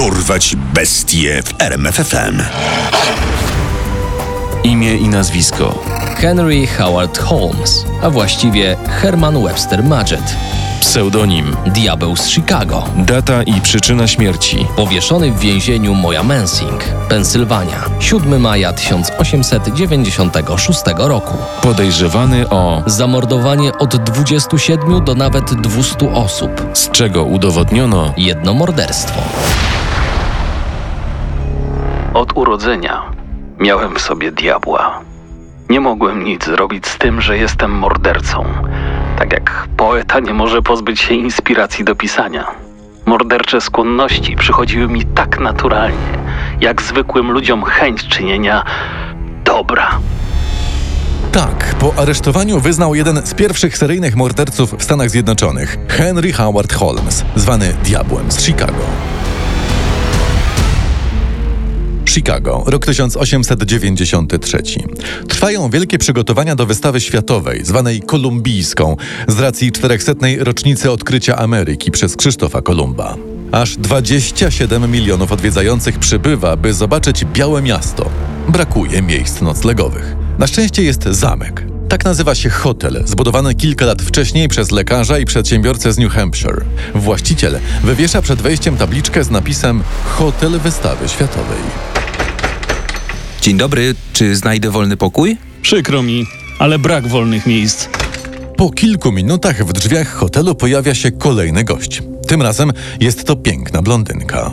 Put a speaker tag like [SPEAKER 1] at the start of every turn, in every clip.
[SPEAKER 1] Dorwać bestie w RMFFM.
[SPEAKER 2] Imię i nazwisko.
[SPEAKER 3] Henry Howard Holmes, a właściwie Herman Webster Maget.
[SPEAKER 2] Pseudonim.
[SPEAKER 3] Diabeł z Chicago.
[SPEAKER 2] Data i przyczyna śmierci.
[SPEAKER 3] Powieszony w więzieniu Moja Mensing, Pensylwania, 7 maja 1896 roku.
[SPEAKER 2] Podejrzewany o.
[SPEAKER 3] Zamordowanie od 27 do nawet 200 osób.
[SPEAKER 2] Z czego udowodniono.
[SPEAKER 3] Jedno morderstwo.
[SPEAKER 4] Od urodzenia miałem w sobie diabła. Nie mogłem nic zrobić z tym, że jestem mordercą. Tak jak poeta nie może pozbyć się inspiracji do pisania. Mordercze skłonności przychodziły mi tak naturalnie, jak zwykłym ludziom chęć czynienia dobra.
[SPEAKER 5] Tak, po aresztowaniu wyznał jeden z pierwszych seryjnych morderców w Stanach Zjednoczonych, Henry Howard Holmes, zwany Diabłem z Chicago. Chicago, rok 1893. Trwają wielkie przygotowania do wystawy światowej, zwanej kolumbijską, z racji 400. rocznicy odkrycia Ameryki przez Krzysztofa Kolumba. Aż 27 milionów odwiedzających przybywa, by zobaczyć Białe Miasto. Brakuje miejsc noclegowych. Na szczęście jest zamek. Tak nazywa się hotel, zbudowany kilka lat wcześniej przez lekarza i przedsiębiorcę z New Hampshire. Właściciel wywiesza przed wejściem tabliczkę z napisem Hotel Wystawy Światowej.
[SPEAKER 6] Dzień dobry, czy znajdę wolny pokój?
[SPEAKER 7] Przykro mi, ale brak wolnych miejsc.
[SPEAKER 5] Po kilku minutach w drzwiach hotelu pojawia się kolejny gość. Tym razem jest to piękna blondynka.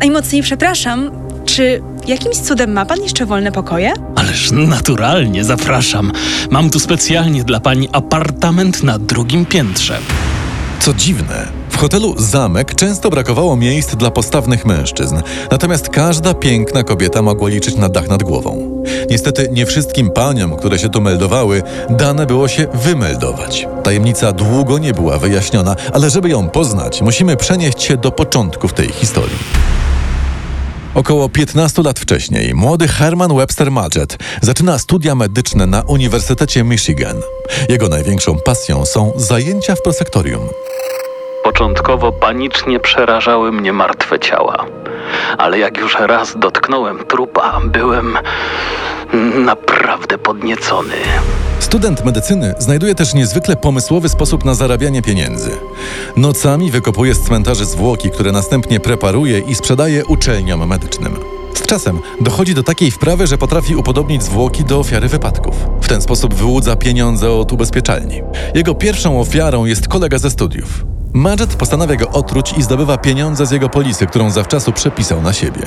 [SPEAKER 8] Najmocniej przepraszam, czy jakimś cudem ma pan jeszcze wolne pokoje?
[SPEAKER 7] Ależ naturalnie, zapraszam. Mam tu specjalnie dla pani apartament na drugim piętrze.
[SPEAKER 5] Co dziwne, w hotelu Zamek często brakowało miejsc dla postawnych mężczyzn, natomiast każda piękna kobieta mogła liczyć na dach nad głową. Niestety nie wszystkim paniom, które się tu meldowały, dane było się wymeldować. Tajemnica długo nie była wyjaśniona, ale żeby ją poznać, musimy przenieść się do początków tej historii. Około 15 lat wcześniej młody Herman Webster Maget zaczyna studia medyczne na Uniwersytecie Michigan. Jego największą pasją są zajęcia w prosektorium.
[SPEAKER 4] Początkowo panicznie przerażały mnie martwe ciała. Ale jak już raz dotknąłem trupa, byłem naprawdę podniecony.
[SPEAKER 5] Student medycyny znajduje też niezwykle pomysłowy sposób na zarabianie pieniędzy. Nocami wykopuje z cmentarzy zwłoki, które następnie preparuje i sprzedaje uczelniom medycznym. Z czasem dochodzi do takiej wprawy, że potrafi upodobnić zwłoki do ofiary wypadków. W ten sposób wyłudza pieniądze od ubezpieczalni. Jego pierwszą ofiarą jest kolega ze studiów. Maget postanawia go otruć i zdobywa pieniądze z jego polisy, którą zawczasu przepisał na siebie.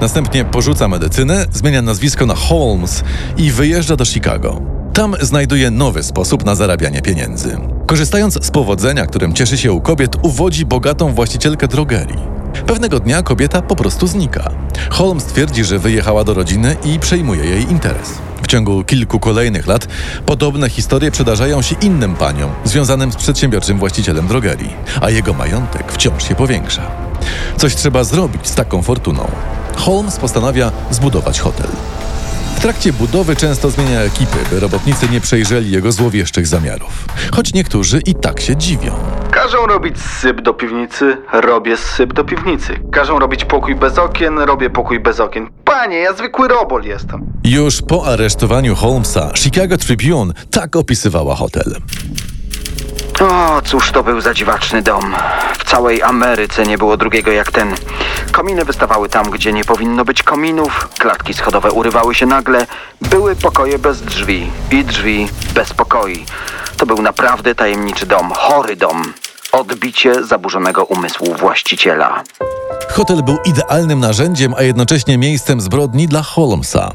[SPEAKER 5] Następnie porzuca medycynę, zmienia nazwisko na Holmes i wyjeżdża do Chicago. Tam znajduje nowy sposób na zarabianie pieniędzy. Korzystając z powodzenia, którym cieszy się u kobiet, uwodzi bogatą właścicielkę drogerii. Pewnego dnia kobieta po prostu znika. Holmes twierdzi, że wyjechała do rodziny i przejmuje jej interes. W ciągu kilku kolejnych lat podobne historie przydarzają się innym paniom związanym z przedsiębiorczym właścicielem drogerii, a jego majątek wciąż się powiększa. Coś trzeba zrobić z taką fortuną. Holmes postanawia zbudować hotel. W trakcie budowy często zmienia ekipy, by robotnicy nie przejrzeli jego złowieszczych zamiarów. Choć niektórzy i tak się dziwią.
[SPEAKER 9] Każą robić syp do piwnicy, robię syp do piwnicy. Każą robić pokój bez okien, robię pokój bez okien. Panie, ja zwykły robol jestem.
[SPEAKER 5] Już po aresztowaniu Holmesa, Chicago Tribune tak opisywała hotel.
[SPEAKER 10] O, cóż to był za dziwaczny dom. W całej Ameryce nie było drugiego jak ten. Kominy wystawały tam, gdzie nie powinno być kominów, klatki schodowe urywały się nagle, były pokoje bez drzwi i drzwi bez pokoi. To był naprawdę tajemniczy dom, chory dom. Odbicie zaburzonego umysłu właściciela.
[SPEAKER 5] Hotel był idealnym narzędziem, a jednocześnie miejscem zbrodni dla Holmesa.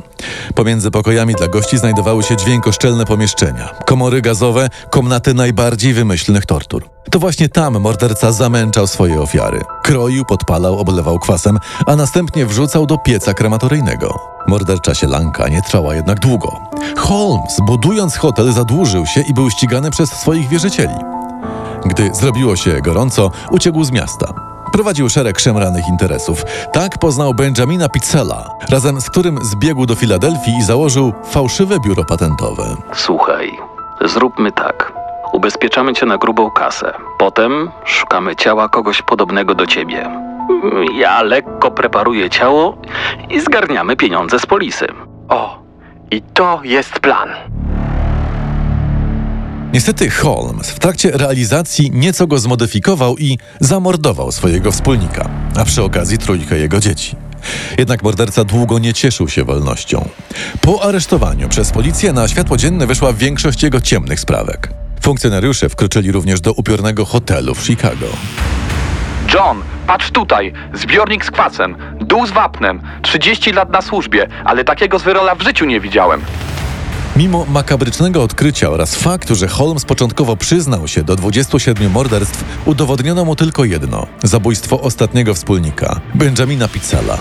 [SPEAKER 5] Pomiędzy pokojami dla gości znajdowały się dźwiękoszczelne pomieszczenia, komory gazowe, komnaty najbardziej wymyślnych tortur. To właśnie tam morderca zamęczał swoje ofiary. Kroił, podpalał, oblewał kwasem, a następnie wrzucał do pieca krematoryjnego. Mordercza sielanka nie trwała jednak długo. Holmes, budując hotel, zadłużył się i był ścigany przez swoich wierzycieli. Gdy zrobiło się gorąco, uciekł z miasta. Prowadził szereg szemranych interesów. Tak poznał Benjamina Pizzella, razem z którym zbiegł do Filadelfii i założył fałszywe biuro patentowe.
[SPEAKER 4] Słuchaj, zróbmy tak. Ubezpieczamy cię na grubą kasę. Potem szukamy ciała kogoś podobnego do ciebie. Ja lekko preparuję ciało i zgarniamy pieniądze z polisy.
[SPEAKER 11] O, i to jest plan.
[SPEAKER 5] Niestety Holmes w trakcie realizacji nieco go zmodyfikował i zamordował swojego wspólnika, a przy okazji trójkę jego dzieci. Jednak morderca długo nie cieszył się wolnością. Po aresztowaniu przez policję na światło dzienne wyszła większość jego ciemnych sprawek. Funkcjonariusze wkroczyli również do upiornego hotelu w Chicago.
[SPEAKER 11] John, patrz tutaj. Zbiornik z kwasem, dół z wapnem, 30 lat na służbie, ale takiego zwyrola w życiu nie widziałem.
[SPEAKER 5] Mimo makabrycznego odkrycia oraz faktu, że Holmes początkowo przyznał się do 27 morderstw, udowodniono mu tylko jedno zabójstwo ostatniego wspólnika Benjamina Pizzella.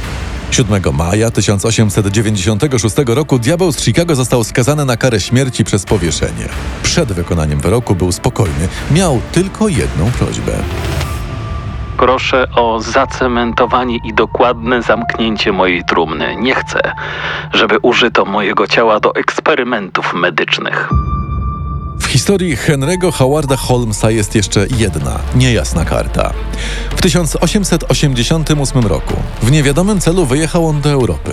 [SPEAKER 5] 7 maja 1896 roku diabeł z Chicago został skazany na karę śmierci przez powieszenie. Przed wykonaniem wyroku był spokojny, miał tylko jedną prośbę.
[SPEAKER 4] Proszę o zacementowanie i dokładne zamknięcie mojej trumny. Nie chcę, żeby użyto mojego ciała do eksperymentów medycznych.
[SPEAKER 5] W historii Henry'ego Howarda Holmesa jest jeszcze jedna niejasna karta. W 1888 roku w niewiadomym celu wyjechał on do Europy.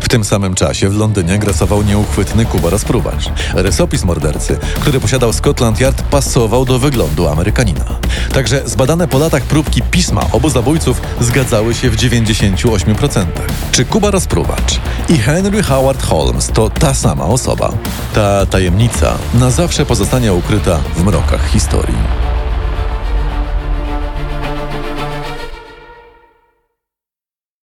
[SPEAKER 5] W tym samym czasie w Londynie grasował nieuchwytny Kuba Rozpruwacz. Rysopis mordercy, który posiadał Scotland Yard, pasował do wyglądu Amerykanina. Także zbadane po latach próbki pisma obu zabójców zgadzały się w 98%. Czy Kuba Rozpruwacz i Henry Howard Holmes to ta sama osoba? Ta tajemnica na zawsze pozostanie ukryta w mrokach historii.